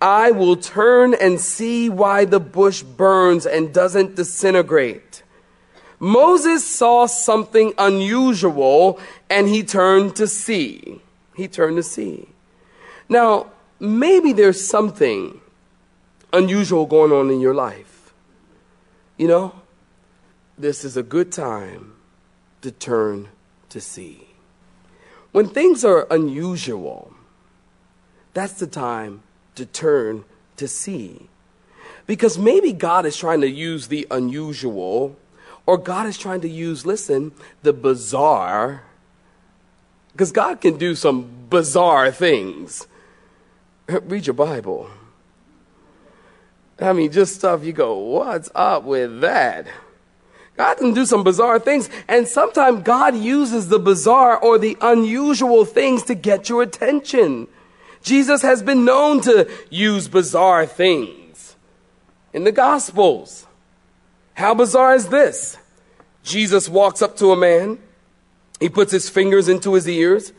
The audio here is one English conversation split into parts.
I will turn and see why the bush burns and doesn't disintegrate. Moses saw something unusual and he turned to see. He turned to see. Now, maybe there's something unusual going on in your life. You know, this is a good time to turn to see. When things are unusual, that's the time to turn to see. Because maybe God is trying to use the unusual, or God is trying to use, listen, the bizarre. Because God can do some bizarre things. Read your Bible. I mean, just stuff you go, what's up with that? God can do some bizarre things, and sometimes God uses the bizarre or the unusual things to get your attention. Jesus has been known to use bizarre things in the Gospels. How bizarre is this? Jesus walks up to a man. He puts his fingers into his ears.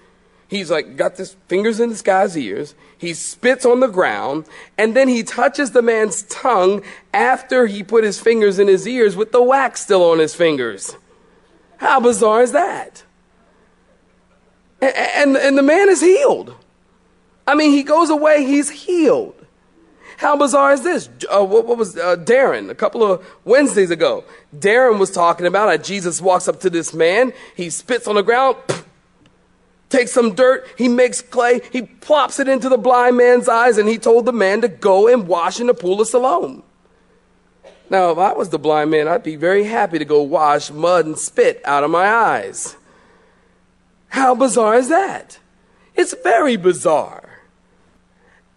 He's like, got his fingers in this guy's ears. He spits on the ground, and then he touches the man's tongue after he put his fingers in his ears with the wax still on his fingers. How bizarre is that? And, and, and the man is healed. I mean, he goes away, he's healed. How bizarre is this? Uh, what, what, was uh, Darren a couple of Wednesdays ago? Darren was talking about how Jesus walks up to this man, he spits on the ground, takes some dirt, he makes clay, he plops it into the blind man's eyes, and he told the man to go and wash in the pool of Siloam. Now, if I was the blind man, I'd be very happy to go wash mud and spit out of my eyes. How bizarre is that? It's very bizarre.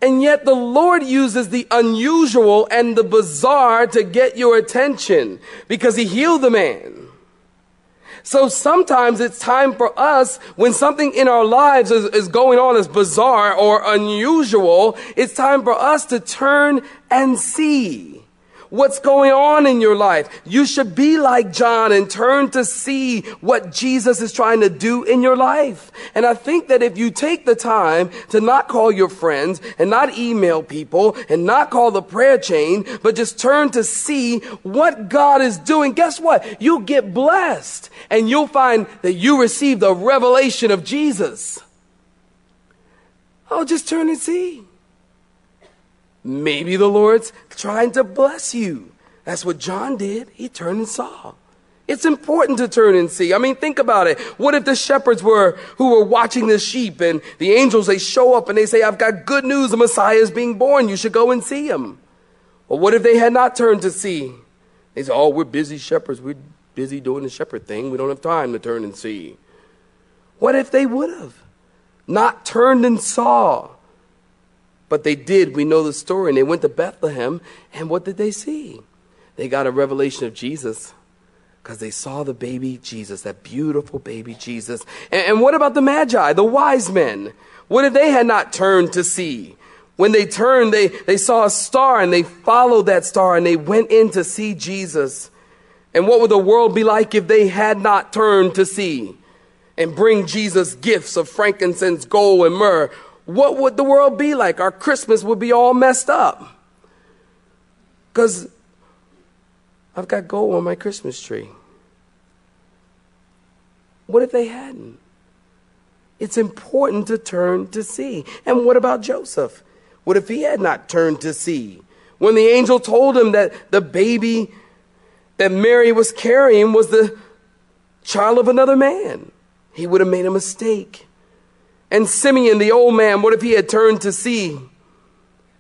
And yet the Lord uses the unusual and the bizarre to get your attention because he healed the man. So sometimes it's time for us when something in our lives is, is going on as bizarre or unusual, it's time for us to turn and see what's going on in your life. You should be like John and turn to see what Jesus is trying to do in your life. And I think that if you take the time to not call your friends and not email people and not call the prayer chain, but just turn to see what God is doing, guess what? You'll get blessed and you'll find that you received a revelation of Jesus. Oh, just turn and see. Maybe the Lord's trying to bless you. That's what John did. He turned and saw. It's important to turn and see. I mean, think about it. What if the shepherds were, who were watching the sheep and the angels, they show up and they say, I've got good news. The Messiah is being born. You should go and see him. Or what if they had not turned to see? They say, oh, we're busy shepherds. We're busy doing the shepherd thing. We don't have time to turn and see. What if they would have not turned and saw? But they did. We know the story. And they went to Bethlehem. And what did they see? They got a revelation of Jesus because they saw the baby Jesus, that beautiful baby Jesus. And, and, what about the Magi, the wise men? What if they had not turned to see? When they turned, they, they saw a star and they followed that star and they went in to see Jesus. And what would the world be like if they had not turned to see and bring Jesus gifts of frankincense, gold, and myrrh? What would the world be like? Our Christmas would be all messed up. Because I've got gold on my Christmas tree. What if they hadn't? It's important to turn to see. And what about Joseph? What if he had not turned to see? When the angel told him that the baby that Mary was carrying was the child of another man. He would have made a mistake. And Simeon, the old man, what if he had turned to see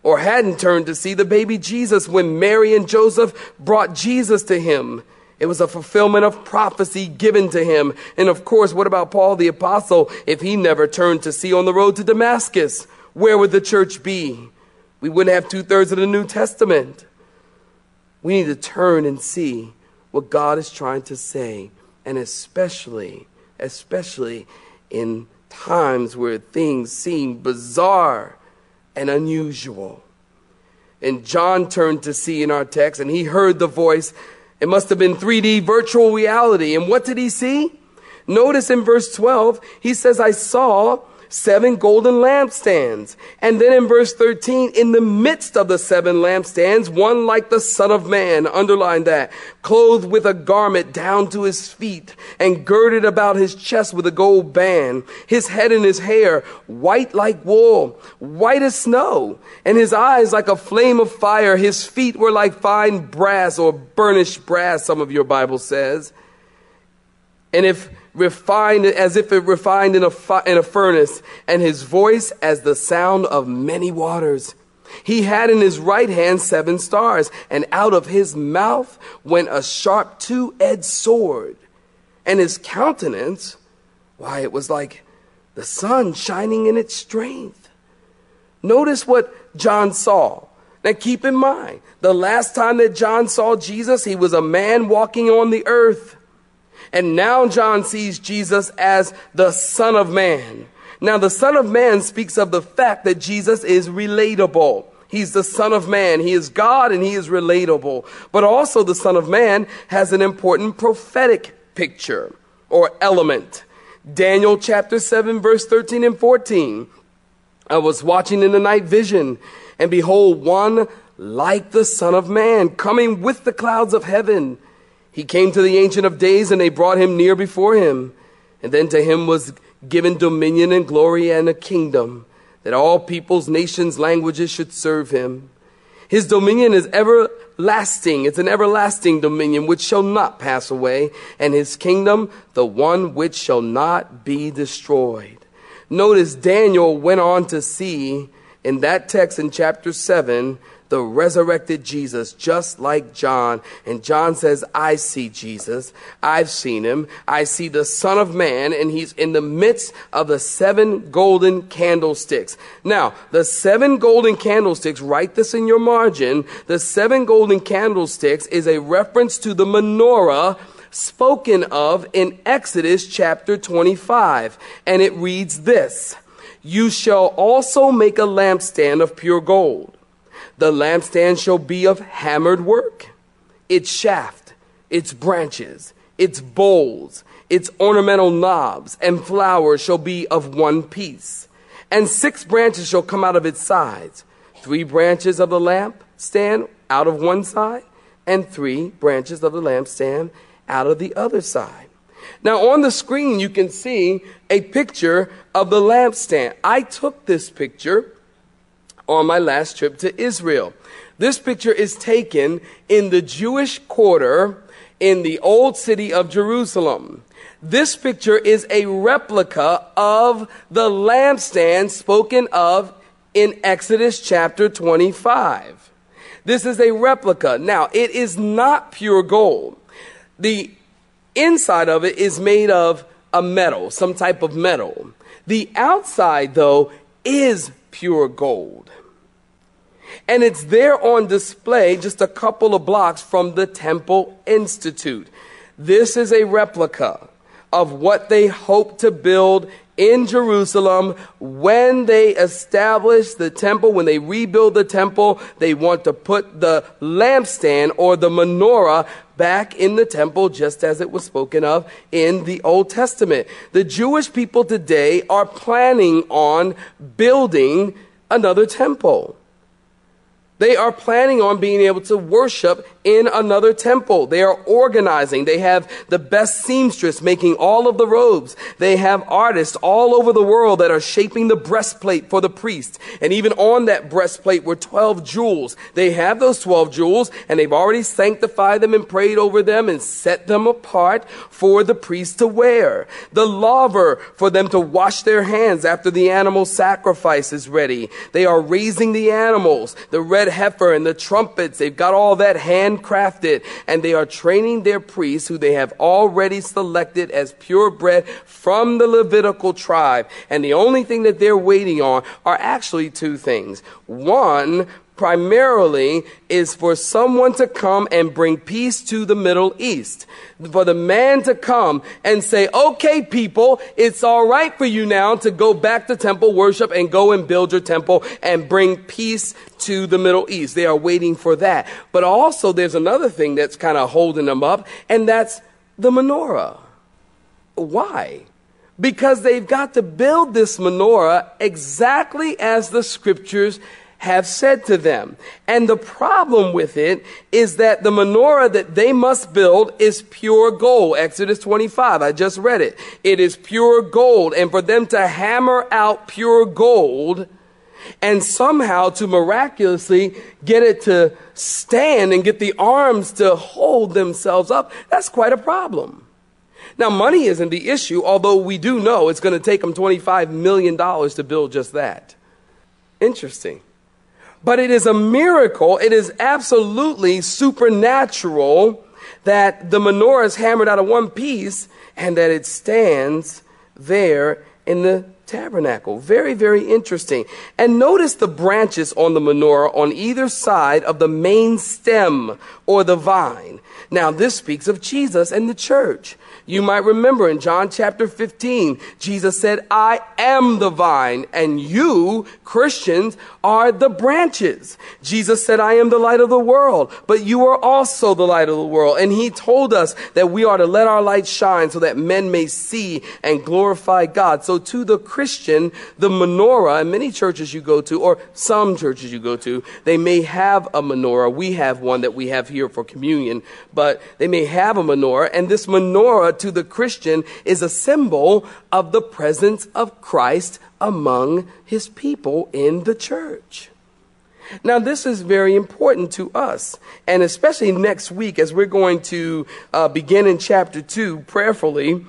or hadn't turned to see the baby Jesus when Mary and Joseph brought Jesus to him? It was a fulfillment of prophecy given to him. And of course, what about Paul the apostle if he never turned to see on the road to Damascus? Where would the church be? We wouldn't have two thirds of the New Testament. We need to turn and see what God is trying to say, and especially, especially in times where things seem bizarre and unusual. And John turned to see in our text, and he heard the voice. It must have been 3D virtual reality. And what did he see? Notice in verse 12, he says, I saw seven golden lampstands. And then in verse 13, in the midst of the seven lampstands, one like the Son of Man, underline that, clothed with a garment down to his feet and girded about his chest with a gold band, his head and his hair white like wool, white as snow, and his eyes like a flame of fire. His feet were like fine brass or burnished brass, some of your Bible says. And if refined as if it refined in a, fi- in a furnace, and his voice as the sound of many waters. He had in his right hand seven stars, and out of his mouth went a sharp two edged sword. And his countenance, why, it was like the sun shining in its strength. Notice what John saw. Now keep in mind, the last time that John saw Jesus, he was a man walking on the earth. And now John sees Jesus as the Son of Man. Now, the Son of Man speaks of the fact that Jesus is relatable. He's the Son of Man. He is God and he is relatable. But also, the Son of Man has an important prophetic picture or element. Daniel chapter 7, verse 13 and 14. I was watching in the night vision, and behold, one like the Son of Man coming with the clouds of heaven. He came to the Ancient of Days, and they brought him near before him. And then to him was given dominion and glory and a kingdom, that all peoples, nations, languages should serve him. His dominion is everlasting. It's an everlasting dominion which shall not pass away, and his kingdom, the one which shall not be destroyed. Notice Daniel went on to see in that text in chapter 7 the resurrected Jesus, just like John. And John says, I see Jesus. I've seen him. I see the Son of Man, and he's in the midst of the seven golden candlesticks. Now, the seven golden candlesticks, write this in your margin. The seven golden candlesticks is a reference to the menorah spoken of in Exodus chapter 25. And it reads this You shall also make a lampstand of pure gold. The lampstand shall be of hammered work, its shaft, its branches, its bowls, its ornamental knobs, and flowers shall be of one piece. And six branches shall come out of its sides three branches of the lampstand out of one side, and three branches of the lampstand out of the other side. Now, on the screen, you can see a picture of the lampstand. I took this picture on my last trip to Israel. This picture is taken in the Jewish quarter in the old city of Jerusalem. This picture is a replica of the lampstand spoken of in Exodus chapter 25. This is a replica. Now, it is not pure gold. The inside of it is made of a metal, some type of metal. The outside, though, is pure gold. And it's there on display just a couple of blocks from the Temple Institute. This is a replica of what they hope to build in Jerusalem when they establish the temple, when they rebuild the temple, they want to put the lampstand or the menorah back in the temple just as it was spoken of in the Old Testament. The Jewish people today are planning on building another temple. They are planning on being able to worship in another temple. They are organizing. They have the best seamstress making all of the robes. They have artists all over the world that are shaping the breastplate for the priest. And even on that breastplate were 12 jewels. They have those 12 jewels and they've already sanctified them and prayed over them and set them apart for the priest to wear. The laver for them to wash their hands after the animal sacrifice is ready. They are raising the animals, the red heifer and the trumpets. They've got all that handcrafted and they are training their priests who they have already selected as purebred from the Levitical tribe. And the only thing that they're waiting on are actually two things. One, primarily is for someone to come and bring peace to the Middle East. For the man to come and say, okay, people, it's all right for you now to go back to temple worship and go and build your temple and bring peace to the Middle East. They are waiting for that. But also there's another thing that's kind of holding them up, and that's the menorah. Why? Because they've got to build this menorah exactly as the scriptures have said to them. And the problem with it is that the menorah that they must build is pure gold. Exodus 25. I just read it. It is pure gold. And for them to hammer out pure gold and somehow to miraculously get it to stand and get the arms to hold themselves up, that's quite a problem. Now, money isn't the issue, although we do know it's going to take them $25 million to build just that. Interesting. But it is a miracle. It is absolutely supernatural that the menorah is hammered out of one piece and that it stands there in the tabernacle. Very, very interesting. And notice the branches on the menorah on either side of the main stem or the vine. Now, this speaks of Jesus and the church. You might remember in John chapter 15, Jesus said, I am the vine, and you, Christians, are the branches. Jesus said, I am the light of the world, but you are also the light of the world. And he told us that we are to let our light shine so that men may see and glorify God. So to the Christian, the menorah, and many churches you go to, or some churches you go to, they may have a menorah. We have one that we have here for communion, but they may have a menorah, and this menorah to the Christian is a symbol of the presence of Christ among his people in the church. Now, this is very important to us, and especially next week as we're going to uh, begin in chapter 2 prayerfully.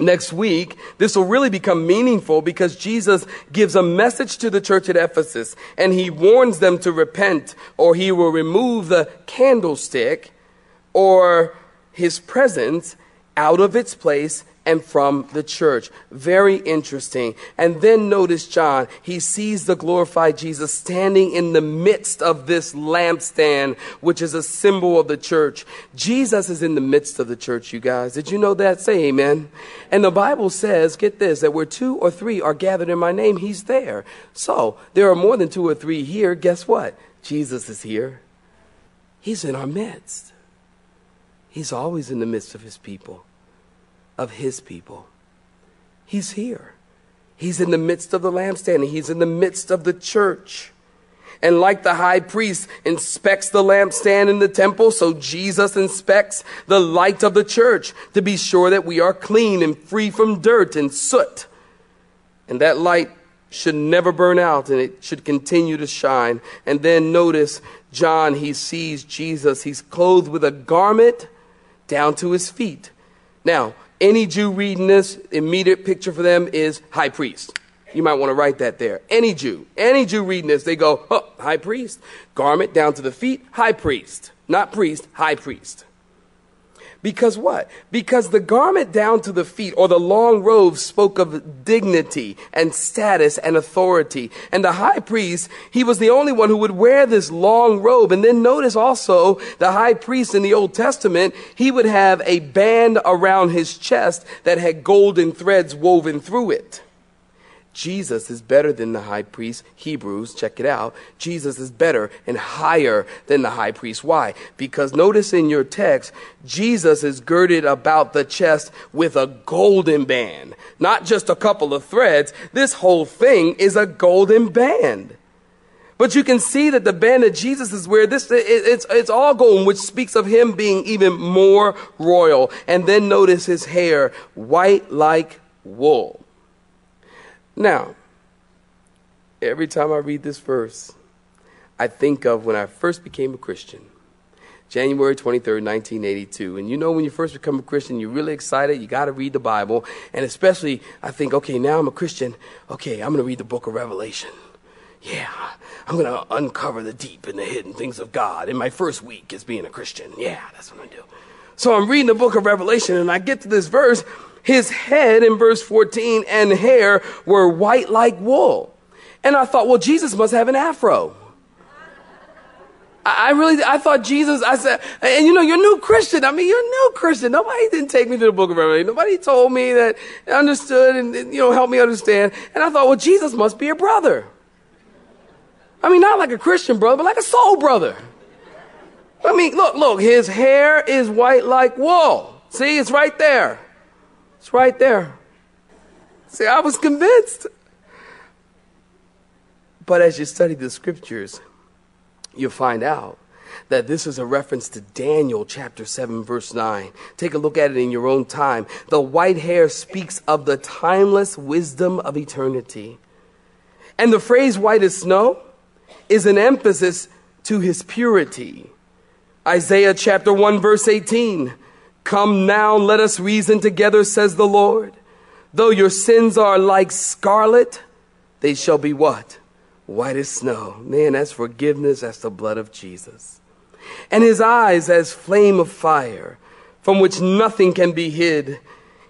Next week, this will really become meaningful because Jesus gives a message to the church at Ephesus and he warns them to repent or he will remove the candlestick or his presence out of its place and from the church. Very interesting. And then notice John, he sees the glorified Jesus standing in the midst of this lampstand, which is a symbol of the church. Jesus is in the midst of the church, you guys. Did you know that? Say amen. And the Bible says, get this, that where two or three are gathered in my name, he's there. So there are more than two or three here. Guess what? Jesus is here. He's in our midst. He's always in the midst of his people of his people. He's here. He's in the midst of the lampstand. He's in the midst of the church. And like the high priest inspects the lampstand in the temple, so Jesus inspects the light of the church to be sure that we are clean and free from dirt and soot. And that light should never burn out and it should continue to shine. And then notice John, he sees Jesus. He's clothed with a garment down to his feet. Now, any Jew reading this, immediate picture for them is high priest. You might want to write that there. Any Jew, any Jew reading this, they go, oh, high priest, garment down to the feet, high priest, not priest, high priest. Because what? Because the garment down to the feet or the long robe spoke of dignity and status and authority. And the high priest, he was the only one who would wear this long robe. And then notice also the high priest in the Old Testament, he would have a band around his chest that had golden threads woven through it. Jesus is better than the high priest. Hebrews, check it out. Jesus is better and higher than the high priest. Why? Because notice in your text, Jesus is girded about the chest with a golden band. Not just a couple of threads. This whole thing is a golden band. But you can see that the band that Jesus is wearing, this, it, it's, it's all gold, which speaks of him being even more royal. And then notice his hair, white like wool. Now, every time I read this verse, I think of when I first became a Christian. January 23rd, 1982. And you know, when you first become a Christian, you're really excited. You got to read the Bible. And especially, I think, okay, now I'm a Christian. Okay, I'm going to read the book of Revelation. Yeah, I'm going to uncover the deep and the hidden things of God in my first week as being a Christian. Yeah, that's what I do. So I'm reading the book of Revelation and I get to this verse. His head in verse 14 and hair were white like wool. And I thought, well, Jesus must have an afro. I really, I thought Jesus, I said, and you know, you're a new Christian. I mean, you're a new Christian. Nobody didn't take me to the book of Revelation. Nobody told me that, understood and, you know, helped me understand. And I thought, well, Jesus must be a brother. I mean, not like a Christian brother, but like a soul brother. I mean, look, look, his hair is white like wool. See, it's right there. It's right there. See, I was convinced. But as you study the scriptures, you'll find out that this is a reference to Daniel chapter 7, verse 9. Take a look at it in your own time. The white hair speaks of the timeless wisdom of eternity. And the phrase white as snow is an emphasis to his purity. Isaiah chapter 1, verse 18. Come now, let us reason together, says the Lord. Though your sins are like scarlet, they shall be what? white as snow. Man, that's forgiveness. That's the blood of Jesus. And his eyes as flame of fire, from which nothing can be hid.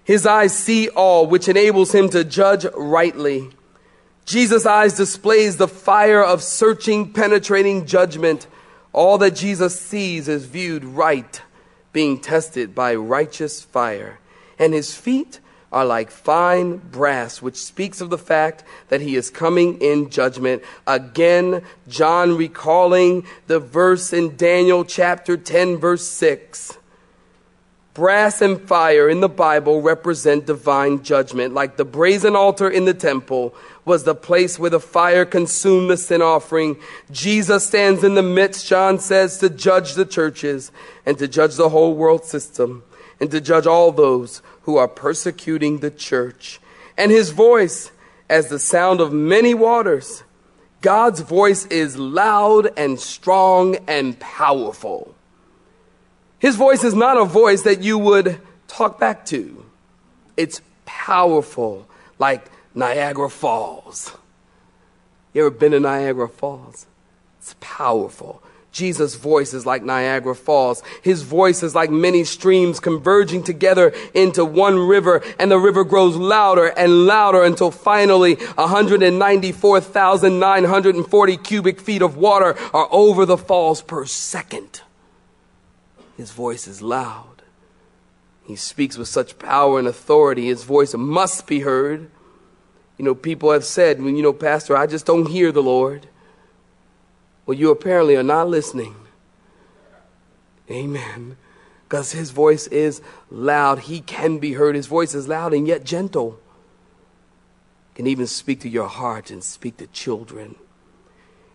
His eyes see all, which enables him to judge rightly. Jesus' eyes displays the fire of searching, penetrating judgment. All that Jesus sees is viewed right, being tested by righteous fire. And his feet are like fine brass, which speaks of the fact that he is coming in judgment. Again, John recalling the verse in Daniel chapter 10, verse 6. Brass and fire in the Bible represent divine judgment. Like the brazen altar in the temple was the place where the fire consumed the sin offering. Jesus stands in the midst, John says, to judge the churches and to judge the whole world system and to judge all those who are persecuting the church. And his voice as the sound of many waters. God's voice is loud and strong and powerful. His voice is not a voice that you would talk back to. It's powerful, like Niagara Falls. You ever been to Niagara Falls? It's powerful. Jesus' voice is like Niagara Falls. His voice is like many streams converging together into one river, and the river grows louder and louder until finally 194,940 cubic feet of water are over the falls per second. His voice is loud. He speaks with such power and authority, his voice must be heard. You know, people have said, when you know, Pastor, I just don't hear the Lord. Well, you apparently are not listening. Amen. Because his voice is loud. He can be heard. His voice is loud and yet gentle. Can even speak to your heart and speak to children.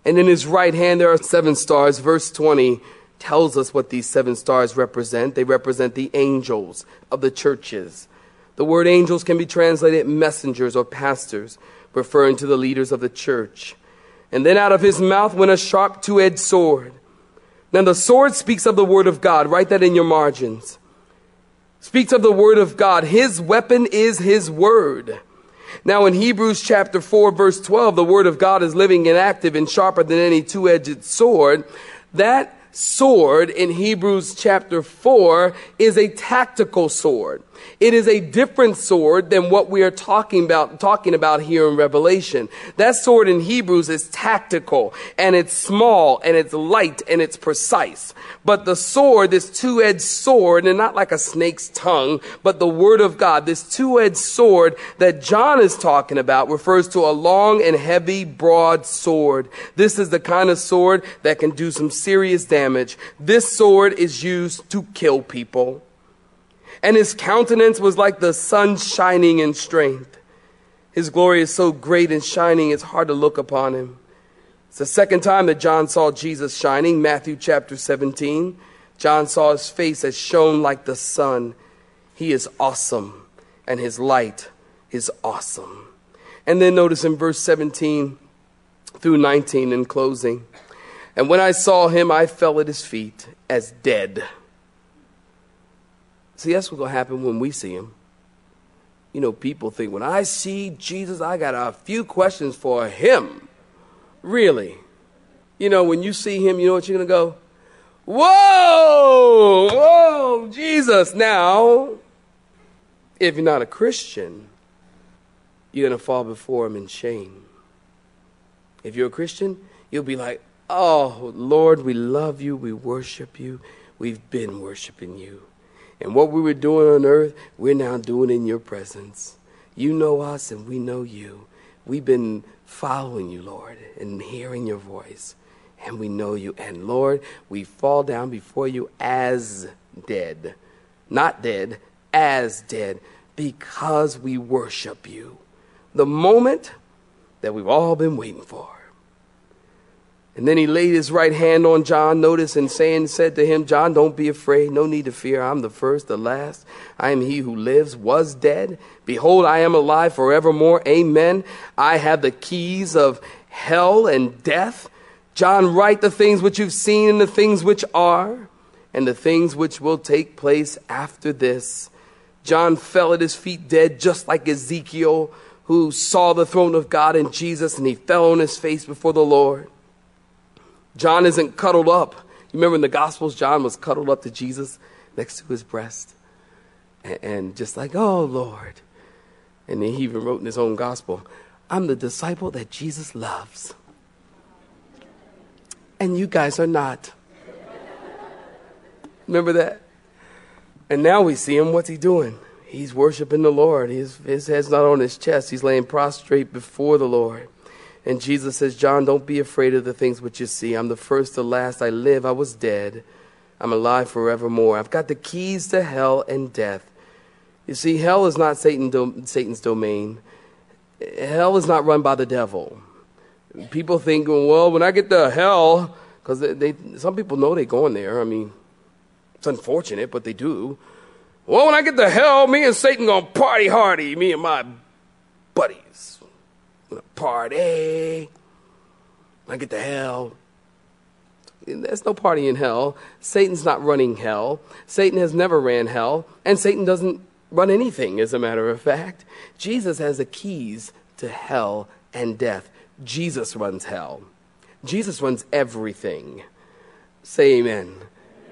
And in his right hand there are seven stars. Verse 20 tells us what these seven stars represent. They represent the angels of the churches. The word angels can be translated messengers or pastors, referring to the leaders of the church. And then out of his mouth went a sharp two edged sword. Now, the sword speaks of the word of God. Write that in your margins. Speaks of the word of God. His weapon is his word. Now, in Hebrews chapter 4, verse 12, the word of God is living and active and sharper than any two edged sword. That sword in Hebrews chapter 4 is a tactical sword. It is a different sword than what we are talking about, talking about here in Revelation. That sword in Hebrews is tactical and it's small and it's light and it's precise. But the sword, this two-edged sword, and not like a snake's tongue, but the word of God, this two-edged sword that John is talking about refers to a long and heavy, broad sword. This is the kind of sword that can do some serious damage. This sword is used to kill people and his countenance was like the sun shining in strength. His glory is so great and shining, it's hard to look upon him. It's the second time that John saw Jesus shining, Matthew chapter 17. John saw his face as shone like the sun. He is awesome, and his light is awesome. And then notice in verse 17 through 19 in closing. And when I saw him, I fell at his feet as dead. See, that's what's going to happen when we see him. You know, people think when I see Jesus, I got a few questions for him. Really. You know, when you see him, you know what you're going to go? Whoa, whoa, Jesus. Now, if you're not a Christian, you're going to fall before him in shame. If you're a Christian, you'll be like, oh, Lord, we love you, we worship you, we've been worshiping you. And what we were doing on earth, we're now doing in your presence. You know us and we know you. We've been following you, Lord, and hearing your voice. And we know you. And Lord, we fall down before you as dead. Not dead, as dead, because we worship you. The moment that we've all been waiting for. And then he laid his right hand on John, notice, and saying, said to him, John, don't be afraid, no need to fear. I'm the first, the last. I am he who lives, was dead. Behold, I am alive forevermore. Amen. I have the keys of hell and death. John, write the things which you've seen and the things which are, and the things which will take place after this. John fell at his feet dead, just like Ezekiel, who saw the throne of God in Jesus, and he fell on his face before the Lord. John isn't cuddled up. You remember in the Gospels, John was cuddled up to Jesus next to his breast. And, and just like, oh, Lord. And then he even wrote in his own Gospel, I'm the disciple that Jesus loves. And you guys are not. Remember that? And now we see him. What's he doing? He's worshiping the Lord. His, his head's not on his chest, he's laying prostrate before the Lord. And Jesus says, John, don't be afraid of the things which you see. I'm the first, the last. I live. I was dead. I'm alive forevermore. I've got the keys to hell and death. You see, hell is not Satan do- Satan's domain. Hell is not run by the devil. People think, well, when I get to hell, because they, they, some people know they're going there. I mean, it's unfortunate, but they do. Well, when I get to hell, me and Satan gonna party hardy, me and my buddies party. I get to hell. There's no party in hell. Satan's not running hell. Satan has never ran hell, and Satan doesn't run anything, as a matter of fact. Jesus has the keys to hell and death. Jesus runs hell. Jesus runs everything. Say amen.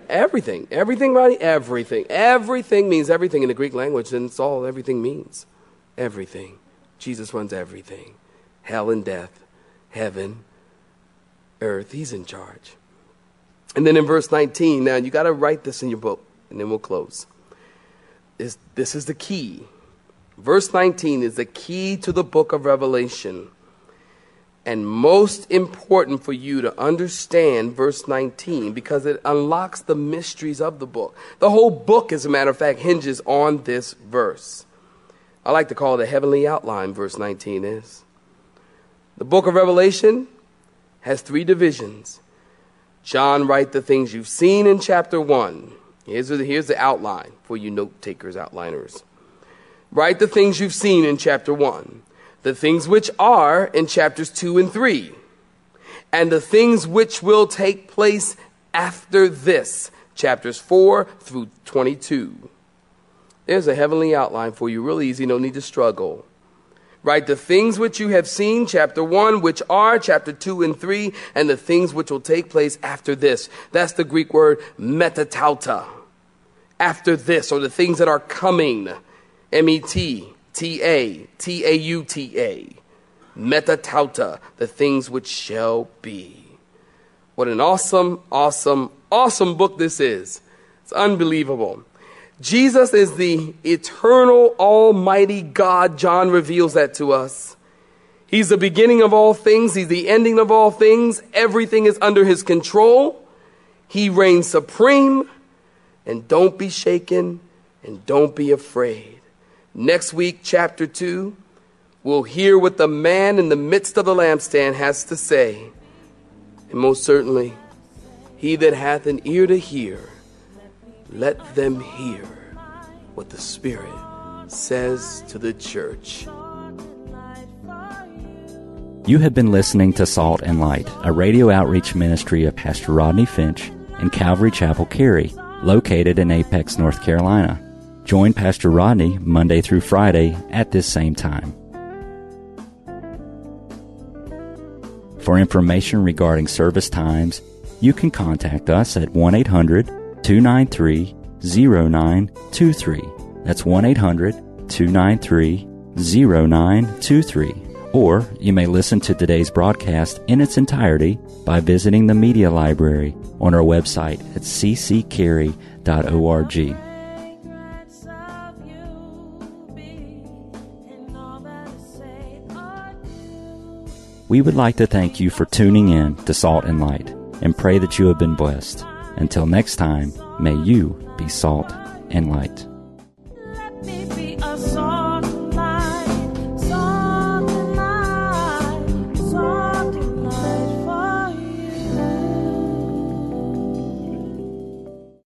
Everything. Everything, Ronnie? Everything. Everything means everything in the Greek language, and it's all everything means. Everything. Jesus runs everything hell and death, heaven, earth. He's in charge. And then in verse 19, now you got to write this in your book, and then we'll close. This, this is the key. Verse 19 is the key to the book of Revelation. And most important for you to understand verse 19 because it unlocks the mysteries of the book. The whole book, as a matter of fact, hinges on this verse. I like to call it a heavenly outline, verse 19 is. The book of Revelation has three divisions. John write the things you've seen in chapter 1. Here's the, here's the outline for you note takers, outliners. Write the things you've seen in chapter 1, the things which are in chapters 2 and 3, and the things which will take place after this, chapters 4 through 22. There's a heavenly outline for you, real easy, no need to struggle right? The things which you have seen, chapter 1, which are, chapter 2 and 3, and the things which will take place after this. That's the Greek word metatauta. After this, or the things that are coming. M E T T A T A U T A. Metatauta, the things which shall be. What an awesome, awesome, awesome book this is. It's unbelievable. Jesus is the eternal, almighty God. John reveals that to us. He's the beginning of all things. He's the ending of all things. Everything is under his control. He reigns supreme. And don't be shaken and don't be afraid. Next week, chapter 2, we'll hear what the man in the midst of the lampstand has to say. And most certainly, he that hath an ear to hear, let them hear what the Spirit says to the church. You have been listening to Salt and Light, a radio outreach ministry of Pastor Rodney Finch in Calvary Chapel, Cary, located in Apex, North Carolina. Join Pastor Rodney Monday through Friday at this same time. For information regarding service times, you can contact us at 1 800 293 0923. That's 1 800 293 0923. Or you may listen to today's broadcast in its entirety by visiting the media library on our website at do. We would like to thank you for tuning in to Salt and Light and pray that you have been blessed. Until next time, may you be salt and light.